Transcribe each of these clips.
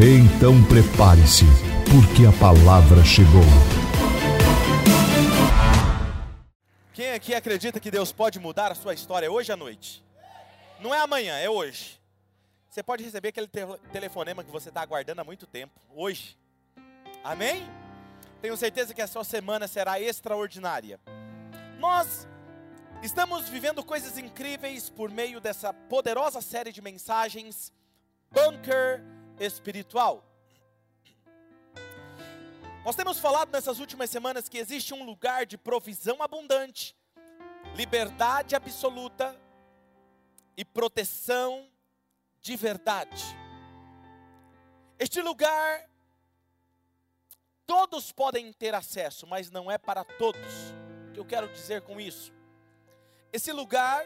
Então prepare-se, porque a palavra chegou. Quem aqui acredita que Deus pode mudar a sua história hoje à noite? Não é amanhã, é hoje. Você pode receber aquele te telefonema que você está aguardando há muito tempo, hoje. Amém? Tenho certeza que a sua semana será extraordinária. Nós estamos vivendo coisas incríveis por meio dessa poderosa série de mensagens Bunker espiritual. Nós temos falado nessas últimas semanas que existe um lugar de provisão abundante, liberdade absoluta e proteção de verdade. Este lugar todos podem ter acesso, mas não é para todos. O que eu quero dizer com isso? Esse lugar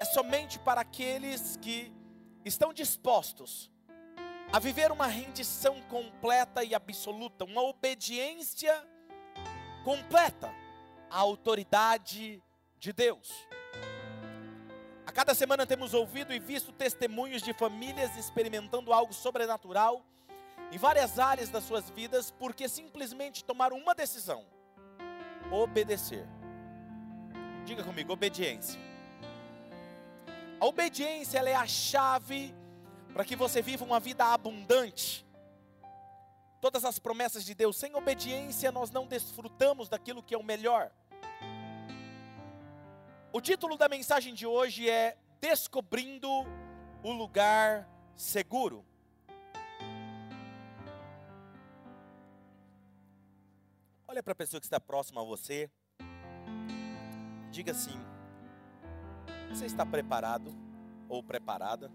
é somente para aqueles que estão dispostos a viver uma rendição completa e absoluta, uma obediência completa à autoridade de Deus. A cada semana temos ouvido e visto testemunhos de famílias experimentando algo sobrenatural em várias áreas das suas vidas, porque simplesmente tomaram uma decisão: obedecer. Diga comigo, obediência. A obediência é a chave para que você viva uma vida abundante. Todas as promessas de Deus, sem obediência, nós não desfrutamos daquilo que é o melhor. O título da mensagem de hoje é Descobrindo o Lugar Seguro. Olha para a pessoa que está próxima a você. Diga assim: Você está preparado ou preparada?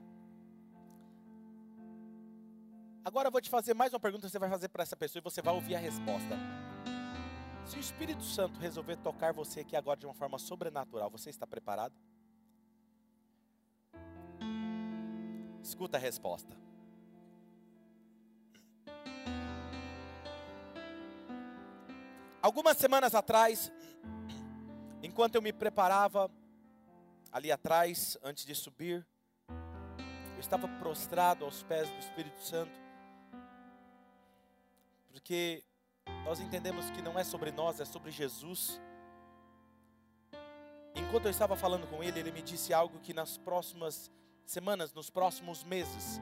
Agora eu vou te fazer mais uma pergunta você vai fazer para essa pessoa e você vai ouvir a resposta. Se o Espírito Santo resolver tocar você aqui agora de uma forma sobrenatural, você está preparado? Escuta a resposta. Algumas semanas atrás, enquanto eu me preparava ali atrás, antes de subir, eu estava prostrado aos pés do Espírito Santo porque nós entendemos que não é sobre nós, é sobre Jesus. Enquanto eu estava falando com ele, ele me disse algo que nas próximas semanas, nos próximos meses,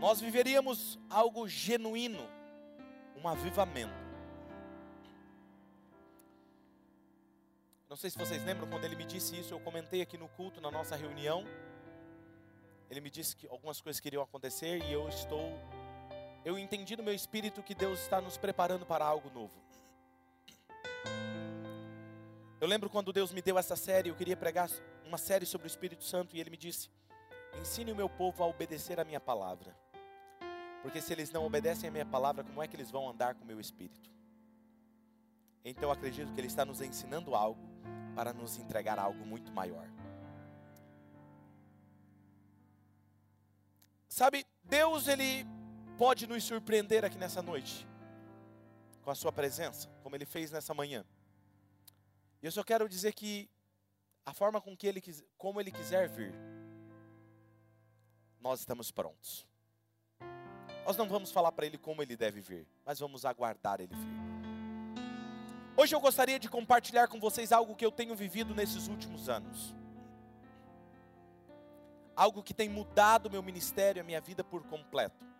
nós viveríamos algo genuíno, um avivamento. Não sei se vocês lembram quando ele me disse isso, eu comentei aqui no culto, na nossa reunião. Ele me disse que algumas coisas queriam acontecer e eu estou eu entendi no meu espírito que Deus está nos preparando para algo novo. Eu lembro quando Deus me deu essa série, eu queria pregar uma série sobre o Espírito Santo e ele me disse: Ensine o meu povo a obedecer a minha palavra. Porque se eles não obedecem a minha palavra, como é que eles vão andar com o meu espírito? Então eu acredito que ele está nos ensinando algo para nos entregar algo muito maior. Sabe, Deus ele pode nos surpreender aqui nessa noite, com a Sua presença, como Ele fez nessa manhã. E eu só quero dizer que a forma com que Ele, como Ele quiser vir, nós estamos prontos. Nós não vamos falar para Ele como Ele deve vir, mas vamos aguardar Ele vir. Hoje eu gostaria de compartilhar com vocês algo que eu tenho vivido nesses últimos anos. Algo que tem mudado meu ministério, a minha vida por completo.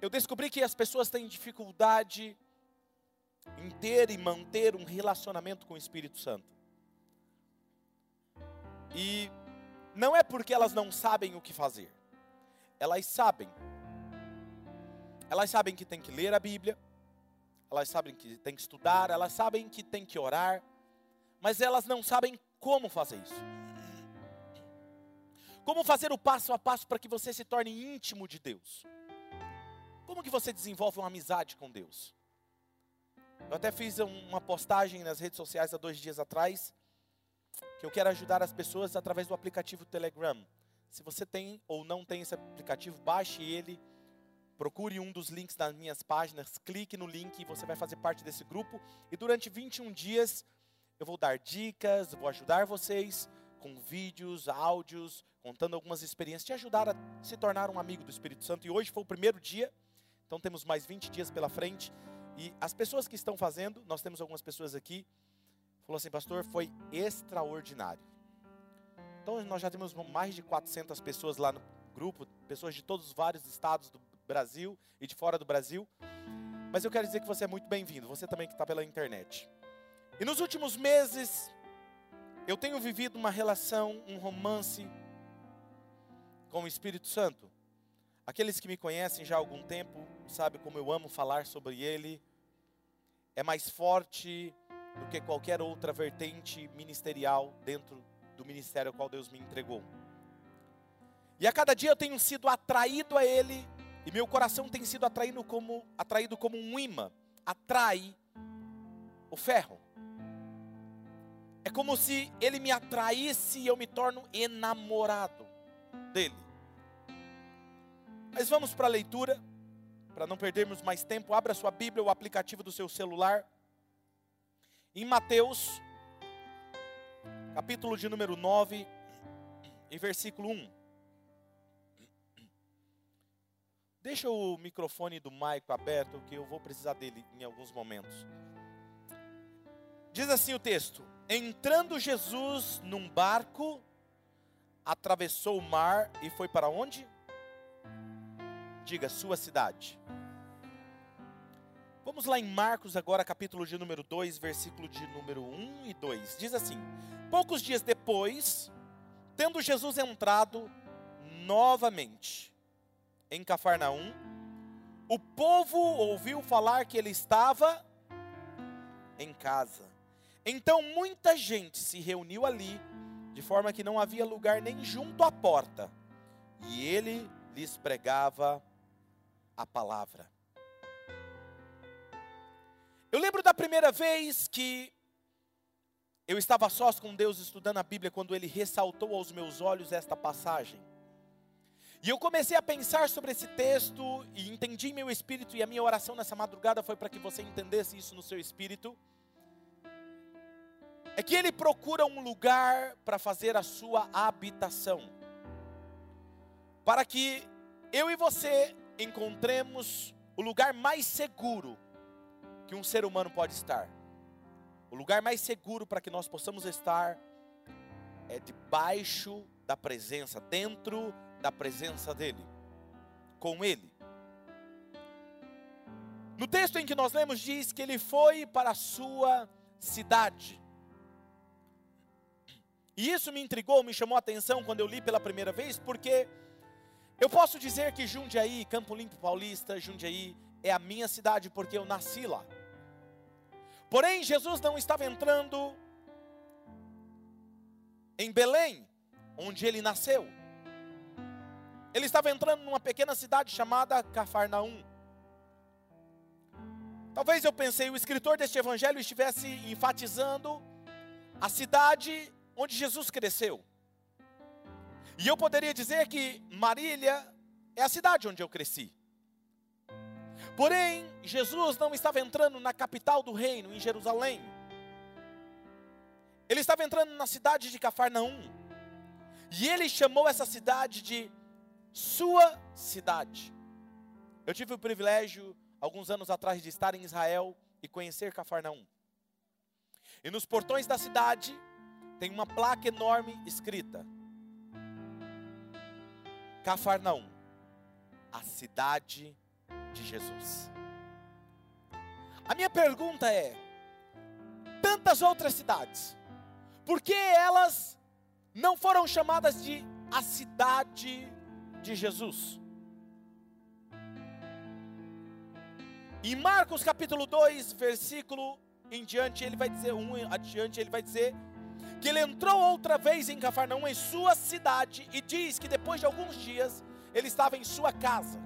Eu descobri que as pessoas têm dificuldade em ter e manter um relacionamento com o Espírito Santo. E não é porque elas não sabem o que fazer. Elas sabem. Elas sabem que tem que ler a Bíblia. Elas sabem que tem que estudar, elas sabem que tem que orar, mas elas não sabem como fazer isso. Como fazer o passo a passo para que você se torne íntimo de Deus? Como que você desenvolve uma amizade com Deus? Eu até fiz uma postagem nas redes sociais há dois dias atrás, que eu quero ajudar as pessoas através do aplicativo Telegram. Se você tem ou não tem esse aplicativo, baixe ele, procure um dos links das minhas páginas, clique no link e você vai fazer parte desse grupo. E durante 21 dias eu vou dar dicas, vou ajudar vocês com vídeos, áudios, contando algumas experiências, te ajudar a se tornar um amigo do Espírito Santo. E hoje foi o primeiro dia, então temos mais 20 dias pela frente. E as pessoas que estão fazendo, nós temos algumas pessoas aqui, falou assim, pastor, foi extraordinário. Então nós já temos mais de 400 pessoas lá no grupo, pessoas de todos os vários estados do Brasil e de fora do Brasil. Mas eu quero dizer que você é muito bem-vindo, você também que está pela internet. E nos últimos meses, eu tenho vivido uma relação, um romance com o Espírito Santo. Aqueles que me conhecem já há algum tempo sabem como eu amo falar sobre ele. É mais forte do que qualquer outra vertente ministerial dentro do ministério ao qual Deus me entregou. E a cada dia eu tenho sido atraído a ele e meu coração tem sido atraído como atraído como um imã, atrai o ferro. É como se ele me atraísse e eu me torno enamorado dele. Mas vamos para a leitura, para não perdermos mais tempo. Abra sua Bíblia, o aplicativo do seu celular. Em Mateus, capítulo de número 9, e versículo 1. Deixa o microfone do Maico aberto, que eu vou precisar dele em alguns momentos. Diz assim o texto: Entrando Jesus num barco, atravessou o mar e foi para onde? Diga, sua cidade. Vamos lá em Marcos agora, capítulo de número 2, versículo de número 1 e 2. Diz assim: Poucos dias depois, tendo Jesus entrado novamente em Cafarnaum, o povo ouviu falar que ele estava em casa. Então muita gente se reuniu ali, de forma que não havia lugar nem junto à porta, e ele lhes pregava a palavra. Eu lembro da primeira vez que eu estava sós com Deus estudando a Bíblia, quando ele ressaltou aos meus olhos esta passagem. E eu comecei a pensar sobre esse texto e entendi meu espírito, e a minha oração nessa madrugada foi para que você entendesse isso no seu espírito é que ele procura um lugar para fazer a sua habitação. Para que eu e você encontremos o lugar mais seguro que um ser humano pode estar. O lugar mais seguro para que nós possamos estar é debaixo da presença, dentro da presença dele, com ele. No texto em que nós lemos, diz que ele foi para a sua cidade. E isso me intrigou, me chamou a atenção quando eu li pela primeira vez, porque eu posso dizer que Jundiaí, Campo Limpo Paulista, Jundiaí é a minha cidade porque eu nasci lá. Porém, Jesus não estava entrando em Belém, onde ele nasceu. Ele estava entrando numa pequena cidade chamada Cafarnaum. Talvez eu pensei, o escritor deste evangelho estivesse enfatizando a cidade onde Jesus cresceu. E eu poderia dizer que Marília é a cidade onde eu cresci. Porém, Jesus não estava entrando na capital do reino, em Jerusalém. Ele estava entrando na cidade de Cafarnaum. E ele chamou essa cidade de sua cidade. Eu tive o privilégio, alguns anos atrás, de estar em Israel e conhecer Cafarnaum. E nos portões da cidade, tem uma placa enorme escrita: Cafarnaum, a cidade de Jesus. A minha pergunta é: tantas outras cidades, por que elas não foram chamadas de a cidade de Jesus? Em Marcos capítulo 2, versículo em diante, ele vai dizer, um adiante, ele vai dizer que ele entrou outra vez em Cafarnaum, em sua cidade, e diz que depois de alguns dias ele estava em sua casa.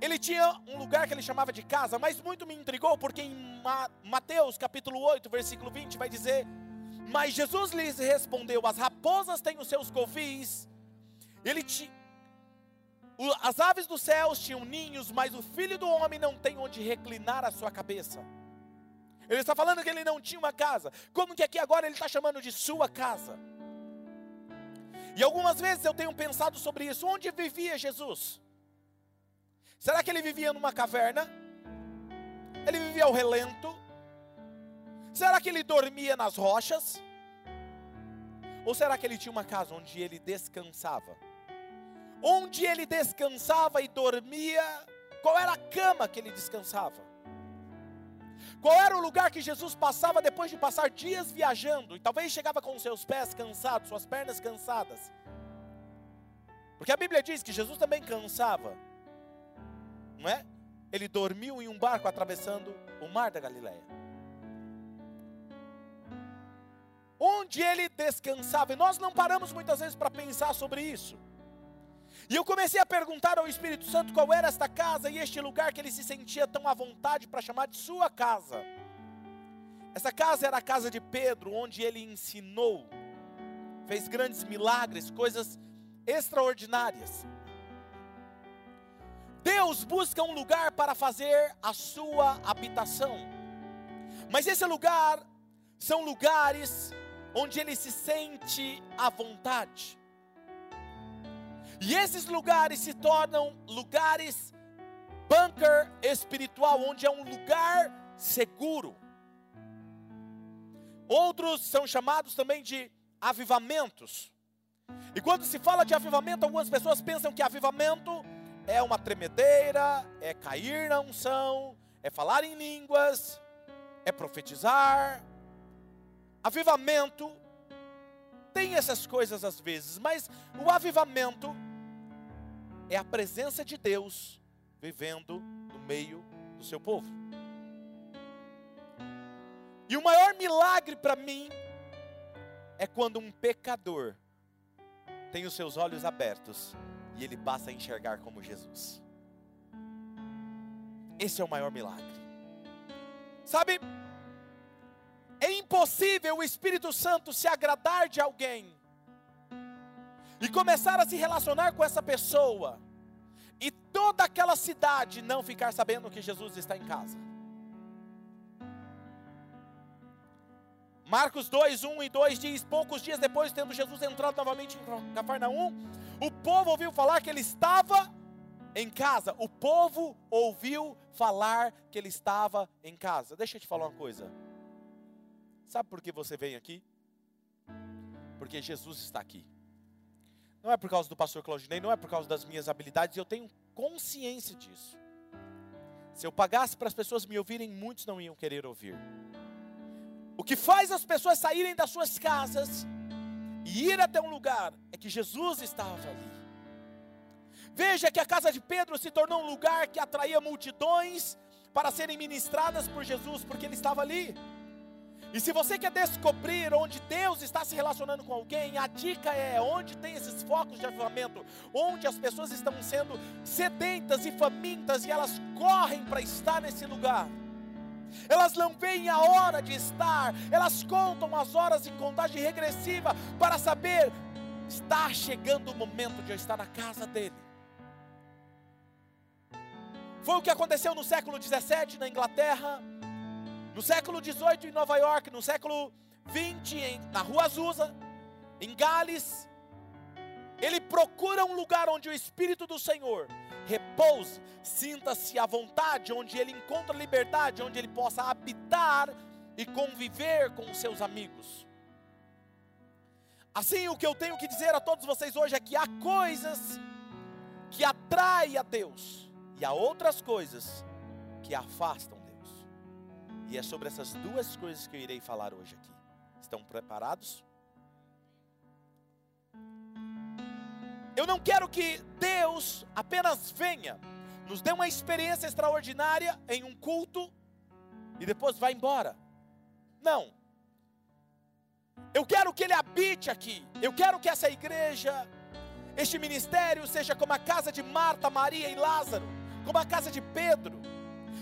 Ele tinha um lugar que ele chamava de casa, mas muito me intrigou, porque em Mateus capítulo 8, versículo 20, vai dizer: Mas Jesus lhes respondeu: As raposas têm os seus covis, ele te, as aves dos céus tinham ninhos, mas o filho do homem não tem onde reclinar a sua cabeça. Ele está falando que ele não tinha uma casa. Como que aqui agora ele está chamando de sua casa? E algumas vezes eu tenho pensado sobre isso. Onde vivia Jesus? Será que ele vivia numa caverna? Ele vivia ao relento? Será que ele dormia nas rochas? Ou será que ele tinha uma casa onde ele descansava? Onde ele descansava e dormia? Qual era a cama que ele descansava? Qual era o lugar que Jesus passava depois de passar dias viajando? E talvez chegava com seus pés cansados, suas pernas cansadas. Porque a Bíblia diz que Jesus também cansava. Não é? Ele dormiu em um barco atravessando o mar da Galileia. Onde ele descansava. E nós não paramos muitas vezes para pensar sobre isso. E eu comecei a perguntar ao Espírito Santo qual era esta casa e este lugar que ele se sentia tão à vontade para chamar de sua casa. Essa casa era a casa de Pedro, onde ele ensinou, fez grandes milagres, coisas extraordinárias. Deus busca um lugar para fazer a sua habitação, mas esse lugar são lugares onde ele se sente à vontade. E esses lugares se tornam lugares bunker espiritual, onde é um lugar seguro. Outros são chamados também de avivamentos. E quando se fala de avivamento, algumas pessoas pensam que avivamento é uma tremedeira, é cair na unção, é falar em línguas, é profetizar. Avivamento tem essas coisas às vezes, mas o avivamento é a presença de Deus vivendo no meio do seu povo. E o maior milagre para mim é quando um pecador tem os seus olhos abertos e ele passa a enxergar como Jesus. Esse é o maior milagre. Sabe, é impossível o Espírito Santo se agradar de alguém e começar a se relacionar com essa pessoa, e toda aquela cidade não ficar sabendo que Jesus está em casa. Marcos 2, 1 e 2 diz: Poucos dias depois, tendo Jesus entrado novamente em Cafarnaum, o povo ouviu falar que ele estava em casa. O povo ouviu falar que ele estava em casa. Deixa eu te falar uma coisa. Sabe por que você vem aqui? Porque Jesus está aqui. Não é por causa do pastor Claudinei, não é por causa das minhas habilidades, eu tenho consciência disso. Se eu pagasse para as pessoas me ouvirem, muitos não iam querer ouvir. O que faz as pessoas saírem das suas casas e ir até um lugar é que Jesus estava ali. Veja que a casa de Pedro se tornou um lugar que atraía multidões para serem ministradas por Jesus, porque ele estava ali. E se você quer descobrir onde Deus está se relacionando com alguém, a dica é onde tem esses focos de avivamento, onde as pessoas estão sendo sedentas e famintas e elas correm para estar nesse lugar. Elas não veem a hora de estar, elas contam as horas em contagem regressiva para saber está chegando o momento de eu estar na casa dele. Foi o que aconteceu no século 17 na Inglaterra, no século XVIII em Nova York, no século XX na Rua Azusa, em Gales, ele procura um lugar onde o Espírito do Senhor repouse, sinta-se à vontade, onde ele encontra liberdade, onde ele possa habitar e conviver com os seus amigos. Assim, o que eu tenho que dizer a todos vocês hoje é que há coisas que atraem a Deus e há outras coisas que afastam e é sobre essas duas coisas que eu irei falar hoje aqui. Estão preparados? Eu não quero que Deus apenas venha, nos dê uma experiência extraordinária em um culto e depois vá embora. Não. Eu quero que Ele habite aqui. Eu quero que essa igreja, este ministério, seja como a casa de Marta, Maria e Lázaro, como a casa de Pedro,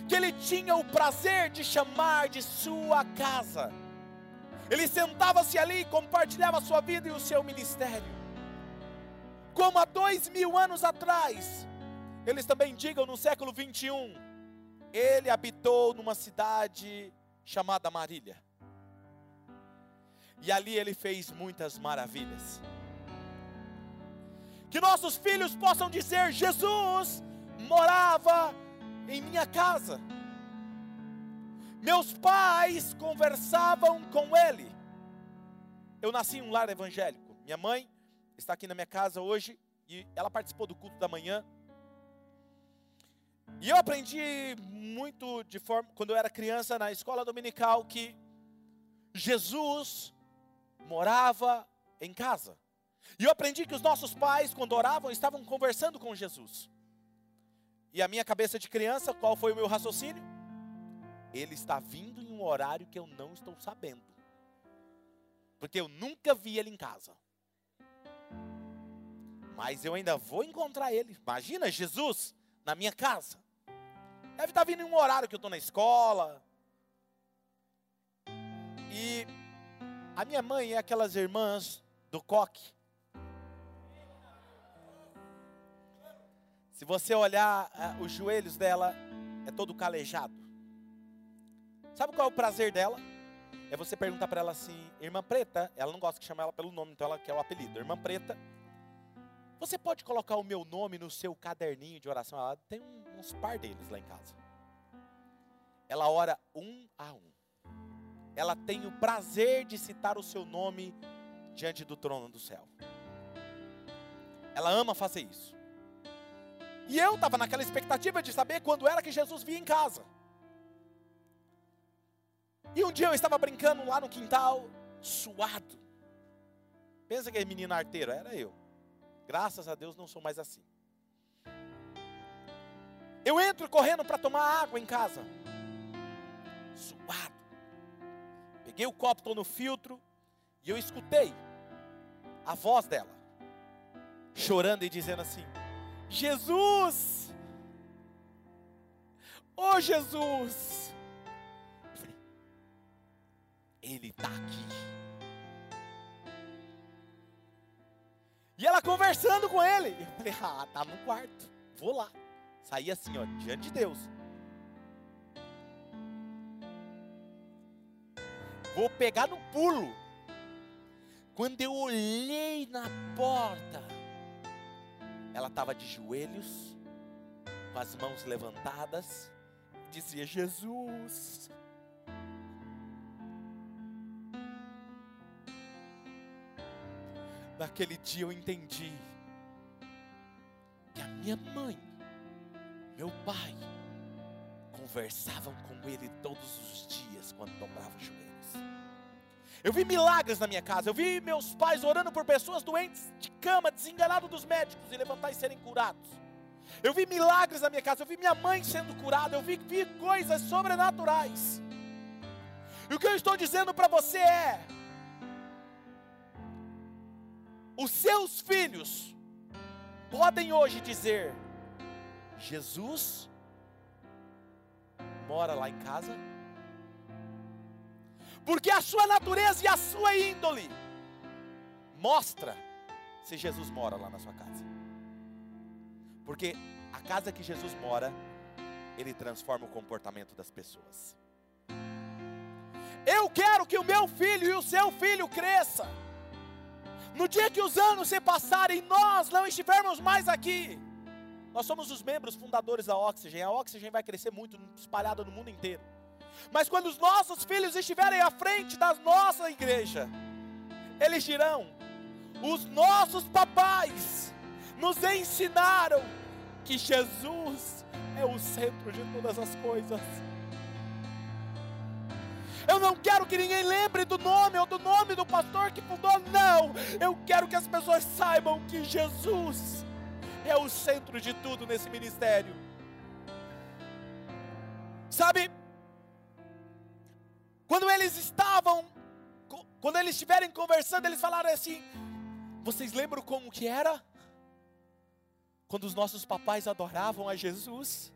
que Ele tinha o prazer de chamar de sua casa. Ele sentava-se ali e compartilhava a sua vida e o seu ministério. Como há dois mil anos atrás, eles também digam no século 21, ele habitou numa cidade chamada Marília. E ali ele fez muitas maravilhas. Que nossos filhos possam dizer: Jesus morava em minha casa. Meus pais conversavam com ele. Eu nasci em um lar evangélico. Minha mãe está aqui na minha casa hoje e ela participou do culto da manhã. E eu aprendi muito de forma quando eu era criança na escola dominical que Jesus morava em casa. E eu aprendi que os nossos pais, quando oravam, estavam conversando com Jesus. E a minha cabeça de criança, qual foi o meu raciocínio? Ele está vindo em um horário que eu não estou sabendo. Porque eu nunca vi ele em casa. Mas eu ainda vou encontrar ele. Imagina Jesus na minha casa. Deve estar vindo em um horário que eu estou na escola. E a minha mãe é aquelas irmãs do coque. Se você olhar uh, os joelhos dela, é todo calejado. Sabe qual é o prazer dela? É você perguntar para ela assim, irmã preta, ela não gosta que chame ela pelo nome, então ela quer o apelido. Irmã preta, você pode colocar o meu nome no seu caderninho de oração? Ela tem uns par deles lá em casa. Ela ora um a um ela tem o prazer de citar o seu nome diante do trono do céu. Ela ama fazer isso. E eu estava naquela expectativa de saber quando era que Jesus vinha em casa. E um dia eu estava brincando lá no quintal, suado. Pensa que é menino arteiro, era eu. Graças a Deus não sou mais assim. Eu entro correndo para tomar água em casa. Suado. Peguei o copo, estou no filtro, e eu escutei a voz dela, chorando e dizendo assim: Jesus! Oh Jesus! Ele está aqui. E ela conversando com ele. Eu falei, ah, tá no quarto. Vou lá. Saí assim, ó, diante de Deus. Vou pegar no pulo. Quando eu olhei na porta, ela estava de joelhos, com as mãos levantadas, e dizia: Jesus. Naquele dia eu entendi que a minha mãe, meu pai, conversavam com ele todos os dias quando dobrava o joelho. Eu vi milagres na minha casa. Eu vi meus pais orando por pessoas doentes de cama, desenganados dos médicos e levantar e serem curados. Eu vi milagres na minha casa. Eu vi minha mãe sendo curada. Eu vi, vi coisas sobrenaturais. E o que eu estou dizendo para você é: os seus filhos podem hoje dizer: Jesus mora lá em casa porque a sua natureza e a sua índole mostra se Jesus mora lá na sua casa. Porque a casa que Jesus mora, ele transforma o comportamento das pessoas. Eu quero que o meu filho e o seu filho cresça. No dia que os anos se passarem, nós não estivermos mais aqui. Nós somos os membros fundadores da Oxygen. A Oxygen vai crescer muito, espalhada no mundo inteiro. Mas quando os nossos filhos estiverem à frente da nossa igreja, eles dirão: os nossos papais nos ensinaram que Jesus é o centro de todas as coisas. Eu não quero que ninguém lembre do nome ou do nome do pastor que fundou, não. Eu quero que as pessoas saibam que Jesus é o centro de tudo nesse ministério. Sabe, quando eles estavam Quando eles estiverem conversando, eles falaram assim: Vocês lembram como que era? Quando os nossos papais adoravam a Jesus,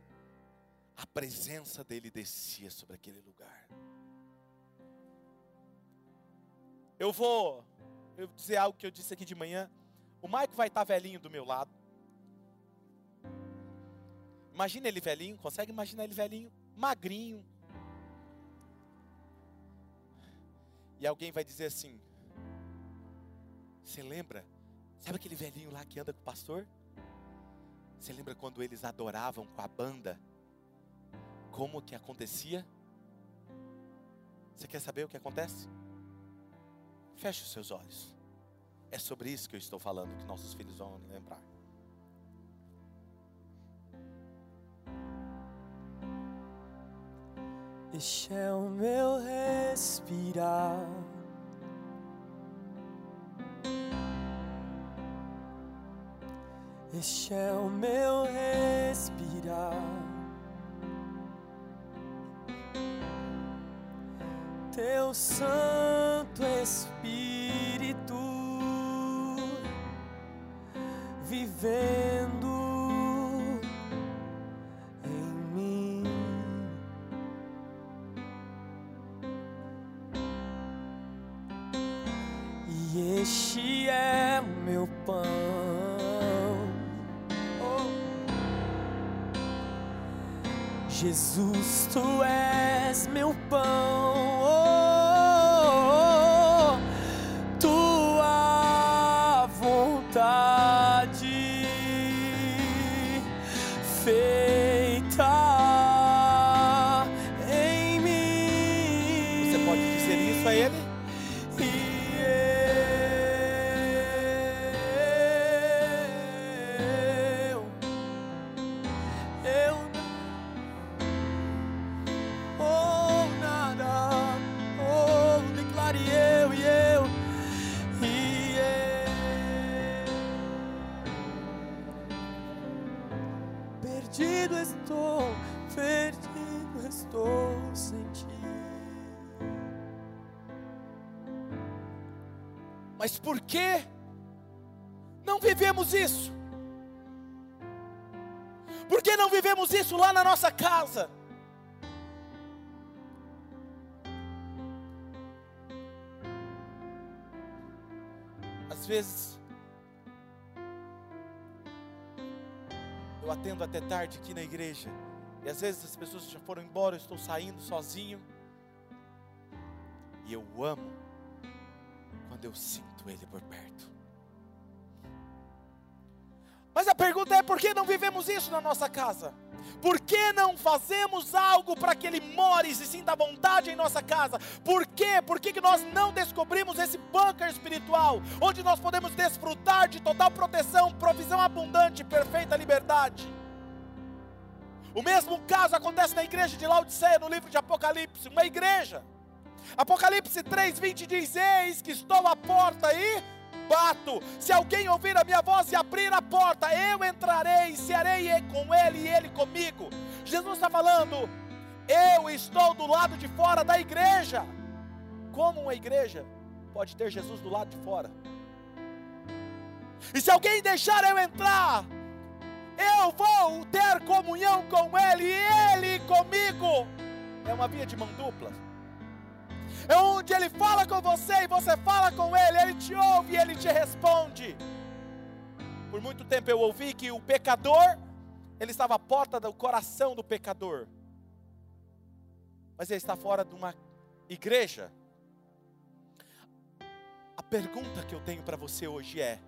a presença dele descia sobre aquele lugar. Eu vou eu dizer algo que eu disse aqui de manhã. O Maico vai estar velhinho do meu lado. Imagina ele velhinho, consegue imaginar ele velhinho? Magrinho. E alguém vai dizer assim: Você lembra? Sabe aquele velhinho lá que anda com o pastor? Você lembra quando eles adoravam com a banda? Como que acontecia? Você quer saber o que acontece? Feche os seus olhos. É sobre isso que eu estou falando, que nossos filhos vão lembrar. Este é o meu respirar. Este é o meu respirar. Teu Santo Espírito vivendo Jesus, tu és meu pão. Vivemos isso? Por que não vivemos isso lá na nossa casa? Às vezes, eu atendo até tarde aqui na igreja, e às vezes as pessoas já foram embora, eu estou saindo sozinho, e eu amo quando eu sinto Ele por perto. Por que não vivemos isso na nossa casa? Por que não fazemos algo para que Ele more e se sinta à vontade em nossa casa? Por quê? Por que, que nós não descobrimos esse bunker espiritual, onde nós podemos desfrutar de total proteção, provisão abundante, perfeita liberdade? O mesmo caso acontece na igreja de Laodiceia, no livro de Apocalipse, uma igreja. Apocalipse 3:20 diz: Eis que estou à porta e bato. Se alguém ouvir a minha voz e abrir a porta, eu entrarei e cearei com ele e ele comigo. Jesus está falando: Eu estou do lado de fora da igreja. Como uma igreja pode ter Jesus do lado de fora? E se alguém deixar eu entrar, eu vou ter comunhão com ele e ele comigo. É uma via de mão dupla é onde Ele fala com você e você fala com Ele, Ele te ouve e Ele te responde. Por muito tempo eu ouvi que o pecador, ele estava à porta do coração do pecador, mas ele está fora de uma igreja. A pergunta que eu tenho para você hoje é: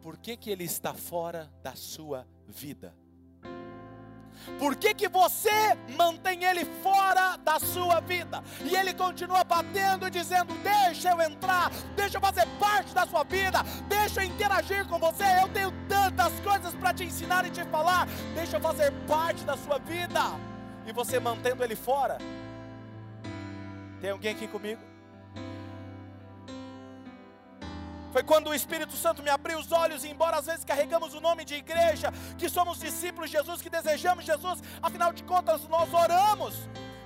por que, que ele está fora da sua vida? Por que, que você mantém ele fora da sua vida? E ele continua batendo e dizendo: Deixa eu entrar, deixa eu fazer parte da sua vida, deixa eu interagir com você. Eu tenho tantas coisas para te ensinar e te falar, deixa eu fazer parte da sua vida. E você mantendo ele fora? Tem alguém aqui comigo? Foi quando o Espírito Santo me abriu os olhos, e embora às vezes carregamos o nome de igreja, que somos discípulos de Jesus, que desejamos Jesus, afinal de contas nós oramos,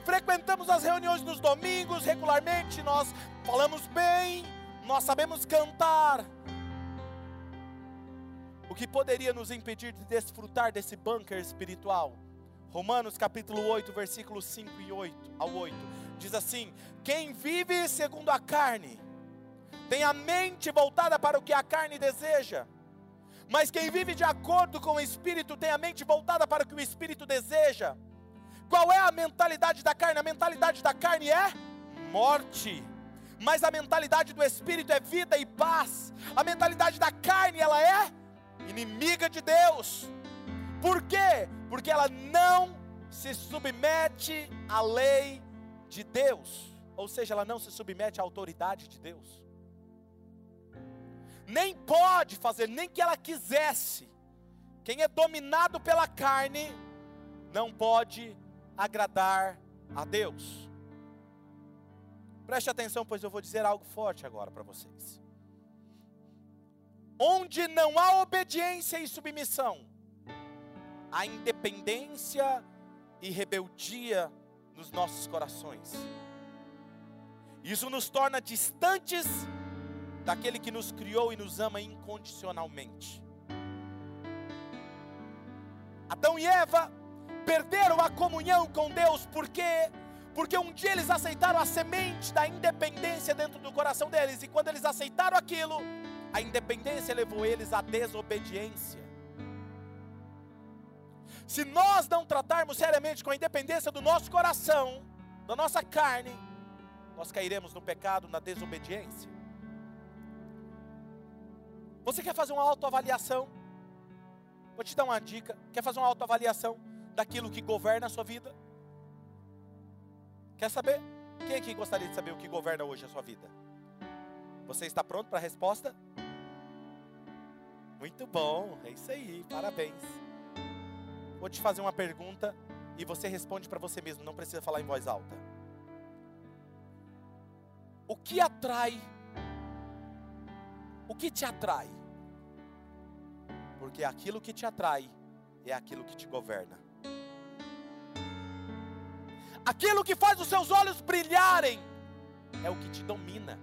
frequentamos as reuniões nos domingos regularmente, nós falamos bem, nós sabemos cantar. O que poderia nos impedir de desfrutar desse bunker espiritual? Romanos capítulo 8, versículos 5 e 8 ao 8. Diz assim: Quem vive segundo a carne, tem a mente voltada para o que a carne deseja. Mas quem vive de acordo com o Espírito tem a mente voltada para o que o Espírito deseja. Qual é a mentalidade da carne? A mentalidade da carne é morte. Mas a mentalidade do Espírito é vida e paz. A mentalidade da carne, ela é inimiga de Deus. Por quê? Porque ela não se submete à lei de Deus. Ou seja, ela não se submete à autoridade de Deus nem pode fazer, nem que ela quisesse. Quem é dominado pela carne, não pode agradar a Deus. Preste atenção, pois eu vou dizer algo forte agora para vocês. Onde não há obediência e submissão, há independência e rebeldia nos nossos corações. Isso nos torna distantes daquele que nos criou e nos ama incondicionalmente. Adão e Eva perderam a comunhão com Deus porque porque um dia eles aceitaram a semente da independência dentro do coração deles e quando eles aceitaram aquilo, a independência levou eles à desobediência. Se nós não tratarmos seriamente com a independência do nosso coração, da nossa carne, nós cairemos no pecado, na desobediência. Você quer fazer uma autoavaliação? Vou te dar uma dica. Quer fazer uma autoavaliação daquilo que governa a sua vida? Quer saber? Quem aqui gostaria de saber o que governa hoje a sua vida? Você está pronto para a resposta? Muito bom, é isso aí, parabéns. Vou te fazer uma pergunta e você responde para você mesmo, não precisa falar em voz alta. O que atrai o que te atrai? Porque aquilo que te atrai é aquilo que te governa. Aquilo que faz os seus olhos brilharem é o que te domina.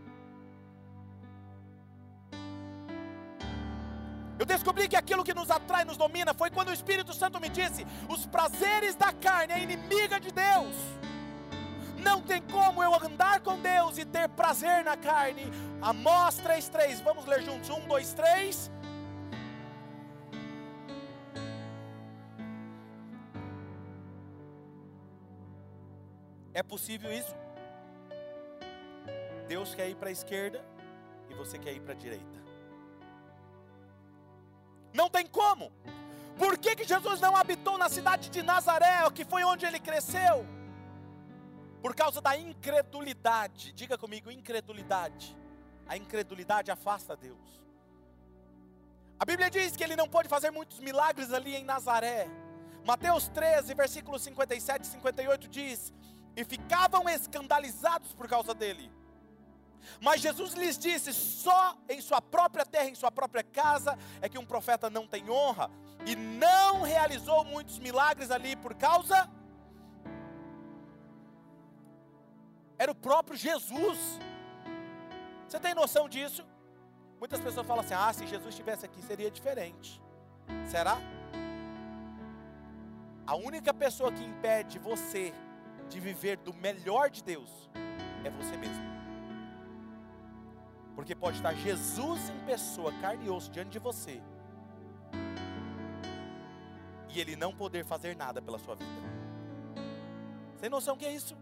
Eu descobri que aquilo que nos atrai, nos domina, foi quando o Espírito Santo me disse: os prazeres da carne é inimiga de Deus. Não tem como eu andar com Deus e ter prazer na carne. Amós 3,3. Vamos ler juntos. 1, 2, 3. É possível isso? Deus quer ir para a esquerda e você quer ir para a direita. Não tem como. Por que, que Jesus não habitou na cidade de Nazaré, que foi onde ele cresceu? Por causa da incredulidade. Diga comigo, incredulidade. A incredulidade afasta Deus. A Bíblia diz que ele não pôde fazer muitos milagres ali em Nazaré. Mateus 13, versículos 57 e 58 diz: E ficavam escandalizados por causa dele. Mas Jesus lhes disse: só em sua própria terra, em sua própria casa, é que um profeta não tem honra. E não realizou muitos milagres ali por causa era o próprio Jesus. Você tem noção disso? Muitas pessoas falam assim: ah, se Jesus estivesse aqui seria diferente. Será? A única pessoa que impede você de viver do melhor de Deus é você mesmo. Porque pode estar Jesus em pessoa, carne e osso, diante de você, e Ele não poder fazer nada pela sua vida. Você tem noção que é isso?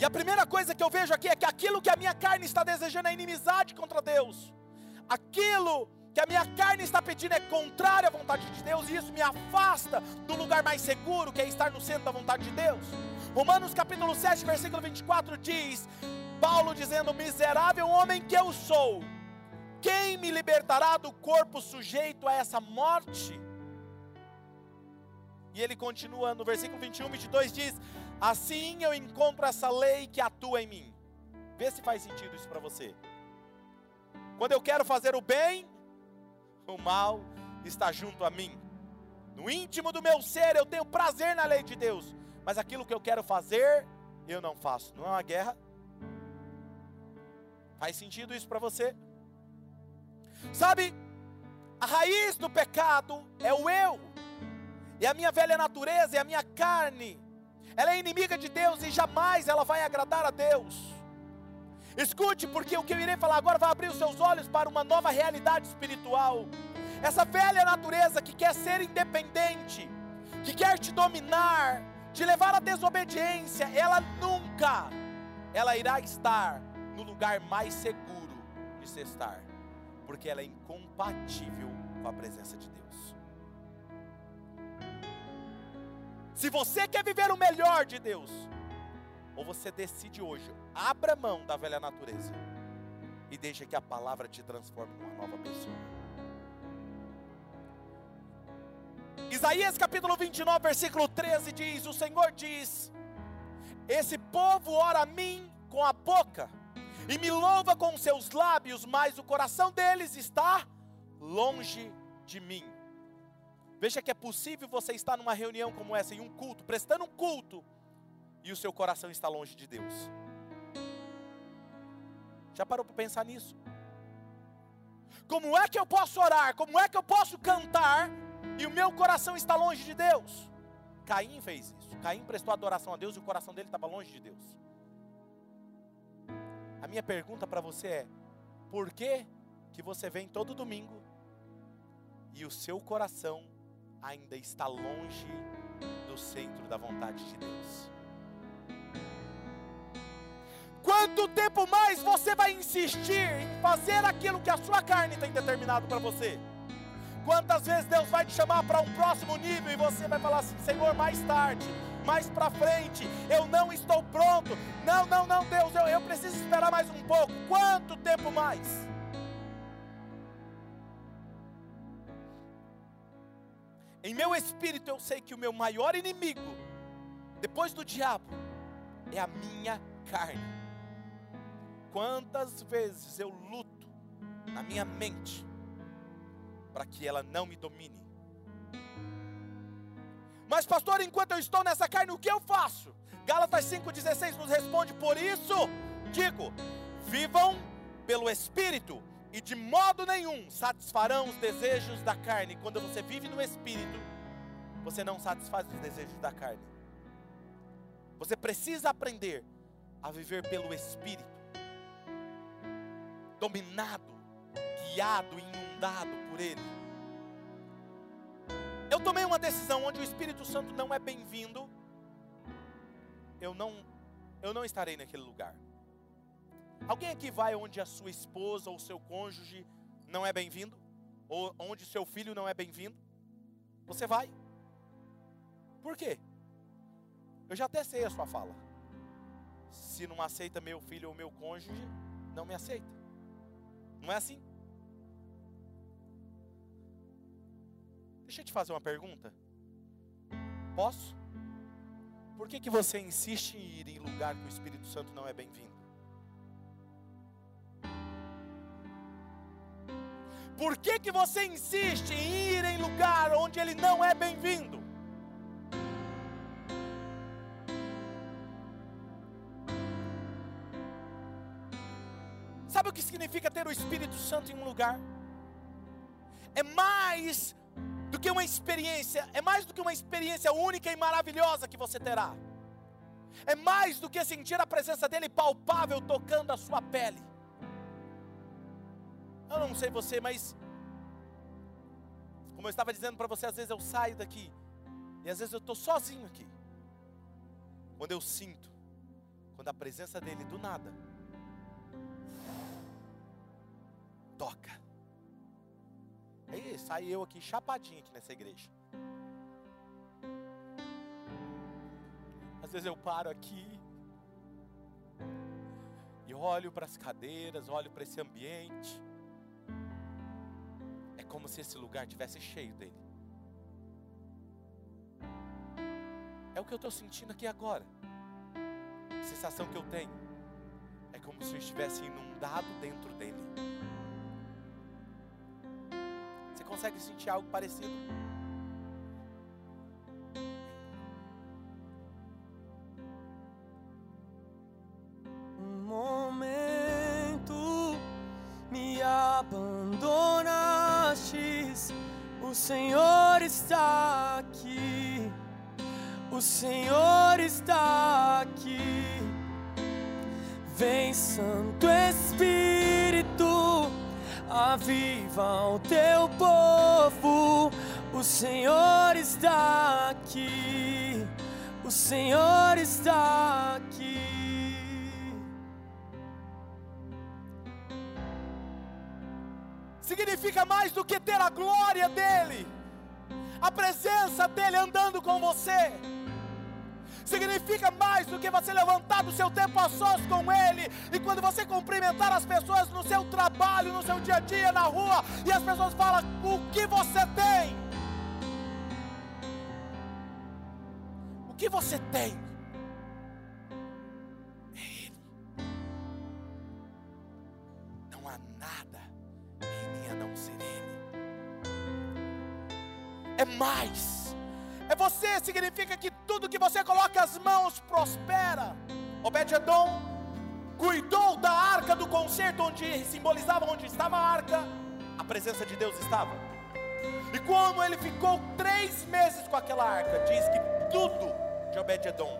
E a primeira coisa que eu vejo aqui é que aquilo que a minha carne está desejando é inimizade contra Deus. Aquilo que a minha carne está pedindo é contrário à vontade de Deus, e isso me afasta do lugar mais seguro, que é estar no centro da vontade de Deus. Romanos capítulo 7, versículo 24 diz: Paulo dizendo: Miserável homem que eu sou, quem me libertará do corpo sujeito a essa morte? E ele continua no versículo 21, 22 diz: Assim eu encontro essa lei que atua em mim. Vê se faz sentido isso para você. Quando eu quero fazer o bem, o mal está junto a mim. No íntimo do meu ser eu tenho prazer na lei de Deus, mas aquilo que eu quero fazer, eu não faço. Não é uma guerra? Faz sentido isso para você? Sabe, a raiz do pecado é o eu, e a minha velha natureza, e a minha carne, ela é inimiga de Deus e jamais ela vai agradar a Deus. Escute, porque o que eu irei falar agora vai abrir os seus olhos para uma nova realidade espiritual. Essa velha natureza que quer ser independente, que quer te dominar, te levar à desobediência, ela nunca, ela irá estar no lugar mais seguro de se estar, porque ela é incompatível com a presença de Deus. Se você quer viver o melhor de Deus, ou você decide hoje, abra mão da velha natureza e deixa que a palavra te transforme numa nova pessoa. Isaías capítulo 29, versículo 13 diz: O Senhor diz: Esse povo ora a mim com a boca, e me louva com seus lábios, mas o coração deles está longe de mim. Veja que é possível você estar numa reunião como essa, em um culto, prestando um culto, e o seu coração está longe de Deus. Já parou para pensar nisso? Como é que eu posso orar? Como é que eu posso cantar e o meu coração está longe de Deus? Caim fez isso. Caim prestou adoração a Deus e o coração dele estava longe de Deus. A minha pergunta para você é: por que que você vem todo domingo e o seu coração ainda está longe do centro da vontade de Deus? Quanto tempo mais você vai insistir em fazer aquilo que a sua carne tem determinado para você? Quantas vezes Deus vai te chamar para um próximo nível e você vai falar assim: Senhor, mais tarde, mais para frente, eu não estou pronto. Não, não, não, Deus, eu, eu preciso esperar mais um pouco. Quanto tempo mais? Em meu espírito eu sei que o meu maior inimigo, depois do diabo, é a minha carne. Quantas vezes eu luto na minha mente para que ela não me domine. Mas, pastor, enquanto eu estou nessa carne, o que eu faço? Gálatas 5,16 nos responde: Por isso, digo, vivam pelo Espírito, e de modo nenhum satisfarão os desejos da carne. Quando você vive no Espírito, você não satisfaz os desejos da carne. Você precisa aprender a viver pelo Espírito, dominado, guiado, inundado por Ele. Eu tomei uma decisão onde o Espírito Santo não é bem-vindo, eu não, eu não estarei naquele lugar. Alguém aqui vai onde a sua esposa ou seu cônjuge não é bem-vindo? Ou onde seu filho não é bem-vindo? Você vai. Por quê? Eu já até sei a sua fala. Se não aceita meu filho ou meu cônjuge, não me aceita. Não é assim? Deixa eu te fazer uma pergunta. Posso? Por que, que você insiste em ir em lugar que o Espírito Santo não é bem-vindo? Por que, que você insiste em ir em lugar onde ele não é bem-vindo? Sabe o que significa ter o Espírito Santo em um lugar? É mais do que uma experiência, é mais do que uma experiência única e maravilhosa que você terá. É mais do que sentir a presença dele palpável tocando a sua pele. Eu não sei você, mas como eu estava dizendo para você, às vezes eu saio daqui e às vezes eu estou sozinho aqui. Quando eu sinto, quando a presença dele do nada toca. Aí sai eu aqui chapadinho aqui nessa igreja. Às vezes eu paro aqui e olho para as cadeiras, olho para esse ambiente. Como se esse lugar tivesse cheio dele. É o que eu estou sentindo aqui agora. A sensação que eu tenho é como se eu estivesse inundado dentro dele consegue sentir algo parecido? O Senhor está aqui. Vem, Santo Espírito, aviva o teu povo. O Senhor está aqui. O Senhor está aqui. Significa mais do que ter a glória dEle, a presença dEle andando com você significa mais do que você levantar do seu tempo a sós com Ele, e quando você cumprimentar as pessoas no seu trabalho, no seu dia a dia, na rua, e as pessoas falam: O que você tem? O que você tem? É Ele. Não há nada em mim a não ser Ele. É mais você significa que tudo que você coloca as mãos prospera. Obed-edom cuidou da arca do concerto, onde simbolizava onde estava a arca, a presença de Deus estava. E como ele ficou três meses com aquela arca, diz que tudo de Obed-edom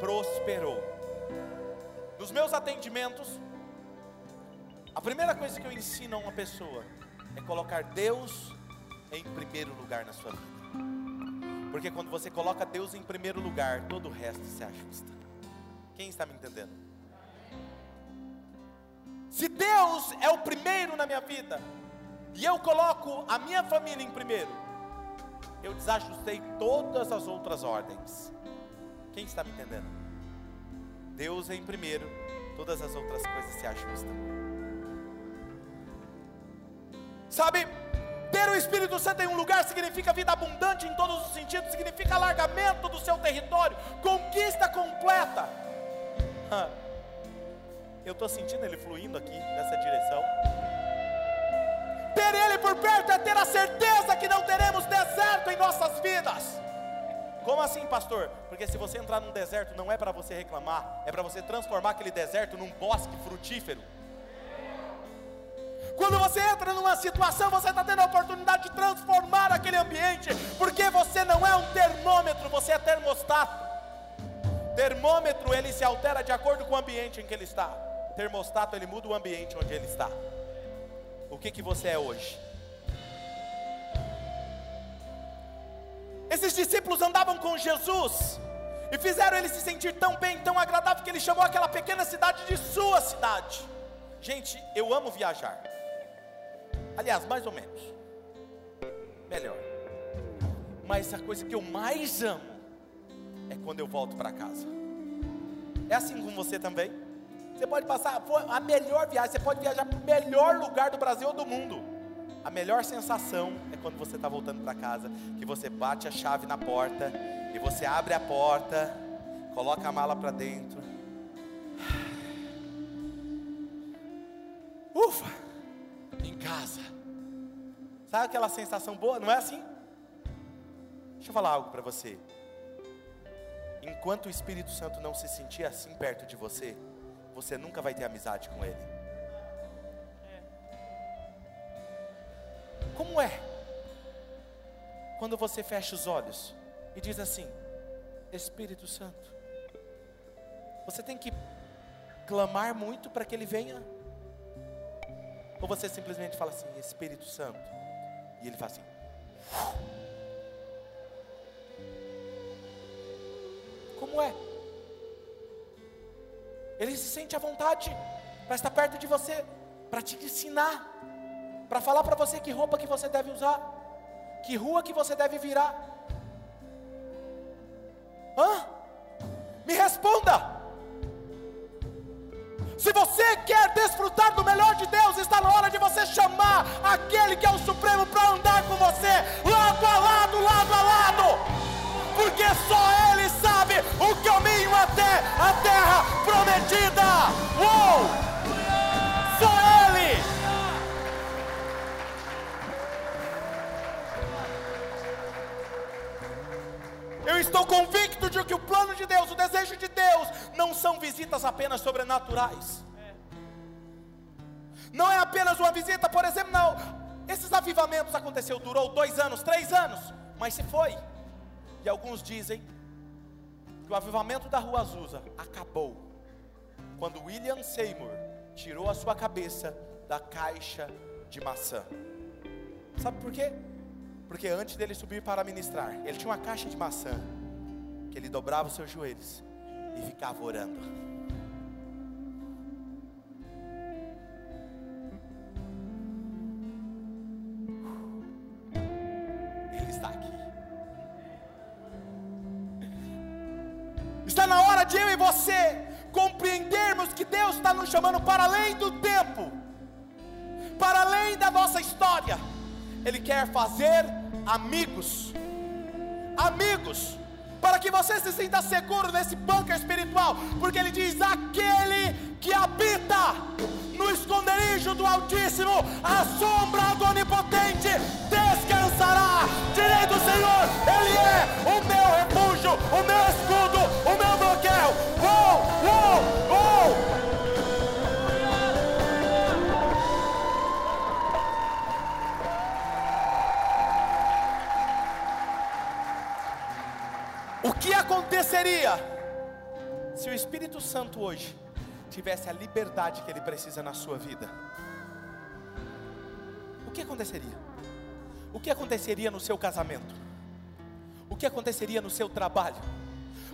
prosperou. Nos meus atendimentos, a primeira coisa que eu ensino a uma pessoa é colocar Deus em primeiro lugar na sua vida. Porque quando você coloca Deus em primeiro lugar, todo o resto se ajusta. Quem está me entendendo? Se Deus é o primeiro na minha vida, e eu coloco a minha família em primeiro, eu desajustei todas as outras ordens. Quem está me entendendo? Deus é em primeiro, todas as outras coisas se ajustam. Sabe? Ter o Espírito Santo em um lugar significa vida abundante em todos os sentidos, significa alargamento do seu território, conquista completa. Eu estou sentindo ele fluindo aqui nessa direção. Ter ele por perto é ter a certeza que não teremos deserto em nossas vidas. Como assim, pastor? Porque se você entrar num deserto, não é para você reclamar, é para você transformar aquele deserto num bosque frutífero. Quando você entra numa situação, você está tendo a oportunidade de transformar aquele ambiente, porque você não é um termômetro, você é termostato. Termômetro ele se altera de acordo com o ambiente em que ele está. Termostato ele muda o ambiente onde ele está. O que que você é hoje? Esses discípulos andavam com Jesus e fizeram ele se sentir tão bem, tão agradável que ele chamou aquela pequena cidade de sua cidade. Gente, eu amo viajar. Aliás, mais ou menos. Melhor. Mas a coisa que eu mais amo é quando eu volto para casa. É assim com você também? Você pode passar a melhor viagem, você pode viajar para o melhor lugar do Brasil ou do mundo. A melhor sensação é quando você está voltando para casa, que você bate a chave na porta e você abre a porta, coloca a mala para dentro. Sabe aquela sensação boa? Não é assim? Deixa eu falar algo para você. Enquanto o Espírito Santo não se sentir assim perto de você, você nunca vai ter amizade com Ele. Como é? Quando você fecha os olhos e diz assim: Espírito Santo, você tem que clamar muito para que Ele venha ou você simplesmente fala assim, Espírito Santo, e ele fala assim. Como é? Ele se sente à vontade para estar perto de você, para te ensinar, para falar para você que roupa que você deve usar, que rua que você deve virar. Hã? Me responda. Se você quer desfrutar do melhor de Deus, está na hora de você chamar aquele que é o Supremo andar com você, lado a lado, lado a lado, porque só Ele sabe o caminho até a terra prometida. Uou! Só Ele! Eu estou convicto de que o plano de Deus, o desejo de Deus, não são visitas apenas sobrenaturais. Não é apenas uma visita, por exemplo, Esses avivamentos aconteceu, durou dois anos, três anos, mas se foi. E alguns dizem que o avivamento da Rua Azusa acabou quando William Seymour tirou a sua cabeça da caixa de maçã. Sabe por quê? Porque antes dele subir para ministrar, ele tinha uma caixa de maçã que ele dobrava os seus joelhos e ficava orando. Hora de eu e você compreendermos que Deus está nos chamando para além do tempo, para além da nossa história. Ele quer fazer amigos, amigos, para que você se sinta seguro nesse bunker espiritual, porque Ele diz: aquele que habita no esconderijo do Altíssimo, a sombra do Onipotente descansará. Direi aconteceria se o Espírito Santo hoje tivesse a liberdade que ele precisa na sua vida? O que aconteceria? O que aconteceria no seu casamento? O que aconteceria no seu trabalho?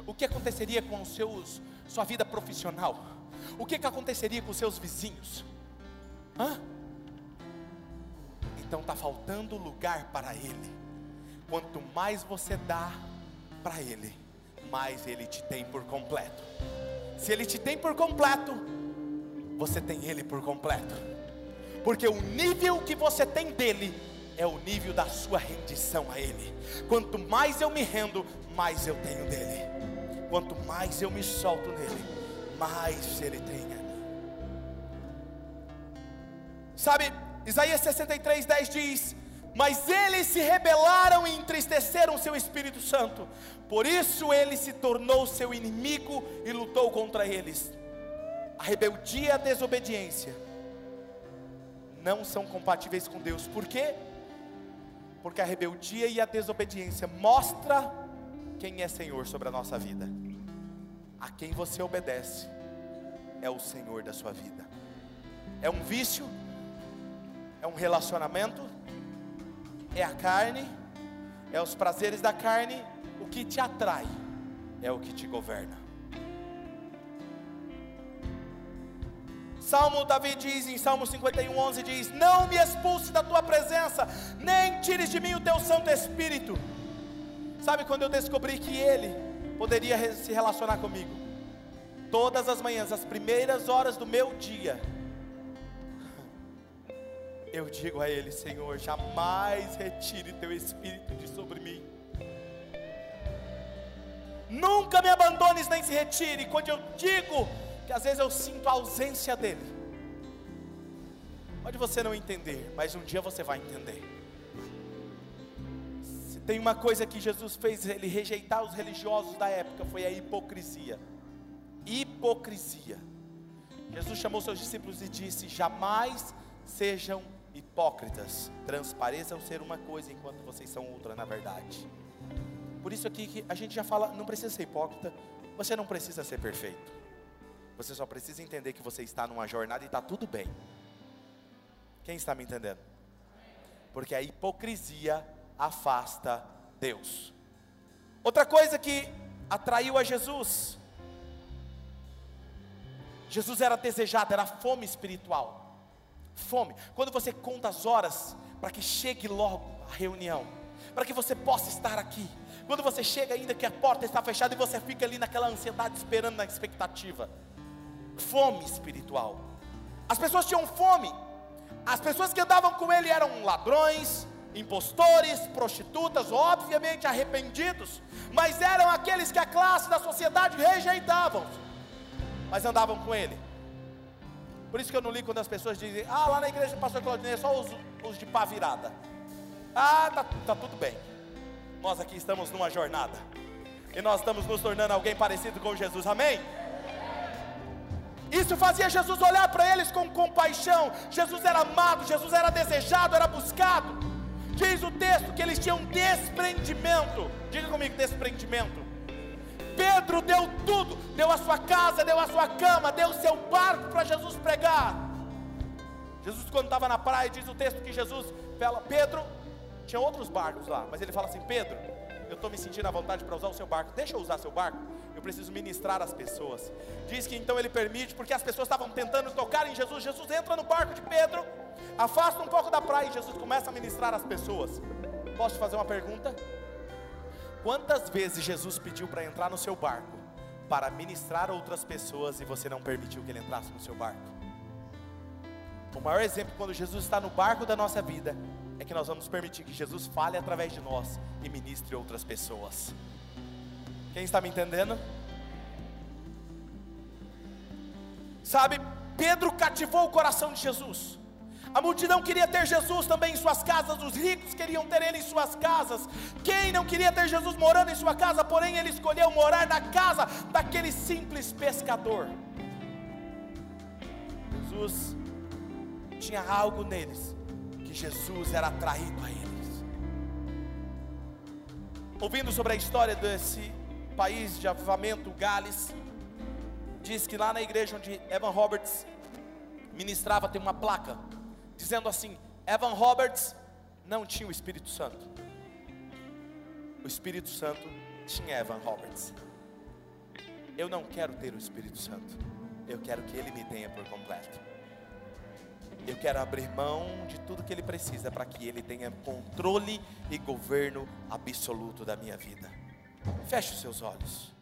O que aconteceria com seus, sua vida profissional? O que, que aconteceria com os seus vizinhos? Hã? Então está faltando lugar para Ele. Quanto mais você dá para Ele, mais Ele te tem por completo. Se Ele te tem por completo, você tem Ele por completo, porque o nível que você tem dele é o nível da sua rendição a Ele. Quanto mais eu me rendo, mais eu tenho dele. Quanto mais eu me solto nele, mais Ele tem a mim. Sabe, Isaías 63, 10 diz: Mas eles se rebelaram e entristeceram seu Espírito Santo, por isso ele se tornou seu inimigo e lutou contra eles. A rebeldia e a desobediência não são compatíveis com Deus. Por quê? Porque a rebeldia e a desobediência mostra quem é Senhor sobre a nossa vida. A quem você obedece é o Senhor da sua vida. É um vício? É um relacionamento? É a carne? É os prazeres da carne? Que te atrai é o que te governa. Salmo Davi diz em Salmo 51, 11: diz: Não me expulse da tua presença, nem tires de mim o teu Santo Espírito. Sabe quando eu descobri que Ele poderia se relacionar comigo? Todas as manhãs, as primeiras horas do meu dia, eu digo a Ele: Senhor, jamais retire teu Espírito de sobre mim. Nunca me abandones nem se retire. Quando eu digo que às vezes eu sinto a ausência dele. Pode você não entender, mas um dia você vai entender. Se tem uma coisa que Jesus fez ele rejeitar os religiosos da época foi a hipocrisia. Hipocrisia. Jesus chamou seus discípulos e disse: Jamais sejam hipócritas. Transpareçam ser uma coisa enquanto vocês são outra na verdade. Por isso aqui que a gente já fala, não precisa ser hipócrita, você não precisa ser perfeito. Você só precisa entender que você está numa jornada e está tudo bem. Quem está me entendendo? Porque a hipocrisia afasta Deus. Outra coisa que atraiu a Jesus. Jesus era desejado, era fome espiritual. Fome. Quando você conta as horas para que chegue logo a reunião, para que você possa estar aqui. Quando você chega ainda que a porta está fechada e você fica ali naquela ansiedade esperando na expectativa fome espiritual. As pessoas tinham fome. As pessoas que andavam com ele eram ladrões, impostores, prostitutas, obviamente arrependidos, mas eram aqueles que a classe da sociedade rejeitavam, mas andavam com ele. Por isso que eu não li quando as pessoas dizem, ah, lá na igreja do pastor Claudinei é só os, os de pá virada. Ah, tá, tá tudo bem. Nós aqui estamos numa jornada. E nós estamos nos tornando alguém parecido com Jesus, amém? Isso fazia Jesus olhar para eles com compaixão. Jesus era amado, Jesus era desejado, era buscado. Diz o texto que eles tinham desprendimento. Diga comigo, desprendimento. Pedro deu tudo, deu a sua casa, deu a sua cama, deu o seu barco para Jesus pregar. Jesus, quando estava na praia, diz o texto que Jesus fala, Pedro, tinha outros barcos lá, mas ele fala assim: Pedro, eu estou me sentindo à vontade para usar o seu barco, deixa eu usar seu barco, eu preciso ministrar as pessoas. Diz que então ele permite, porque as pessoas estavam tentando tocar em Jesus. Jesus entra no barco de Pedro, afasta um pouco da praia e Jesus começa a ministrar as pessoas. Posso te fazer uma pergunta? Quantas vezes Jesus pediu para entrar no seu barco para ministrar outras pessoas e você não permitiu que ele entrasse no seu barco? O maior exemplo quando Jesus está no barco da nossa vida é que nós vamos permitir que Jesus fale através de nós e ministre outras pessoas. Quem está me entendendo? Sabe, Pedro cativou o coração de Jesus. A multidão queria ter Jesus também em suas casas, os ricos queriam ter ele em suas casas. Quem não queria ter Jesus morando em sua casa, porém ele escolheu morar na casa daquele simples pescador. Jesus tinha algo neles, Jesus era atraído a eles. Ouvindo sobre a história desse país de avivamento, Gales, diz que lá na igreja onde Evan Roberts ministrava tem uma placa dizendo assim: Evan Roberts não tinha o Espírito Santo. O Espírito Santo tinha Evan Roberts. Eu não quero ter o Espírito Santo. Eu quero que ele me tenha por completo eu quero abrir mão de tudo que ele precisa para que ele tenha controle e governo absoluto da minha vida. Feche os seus olhos.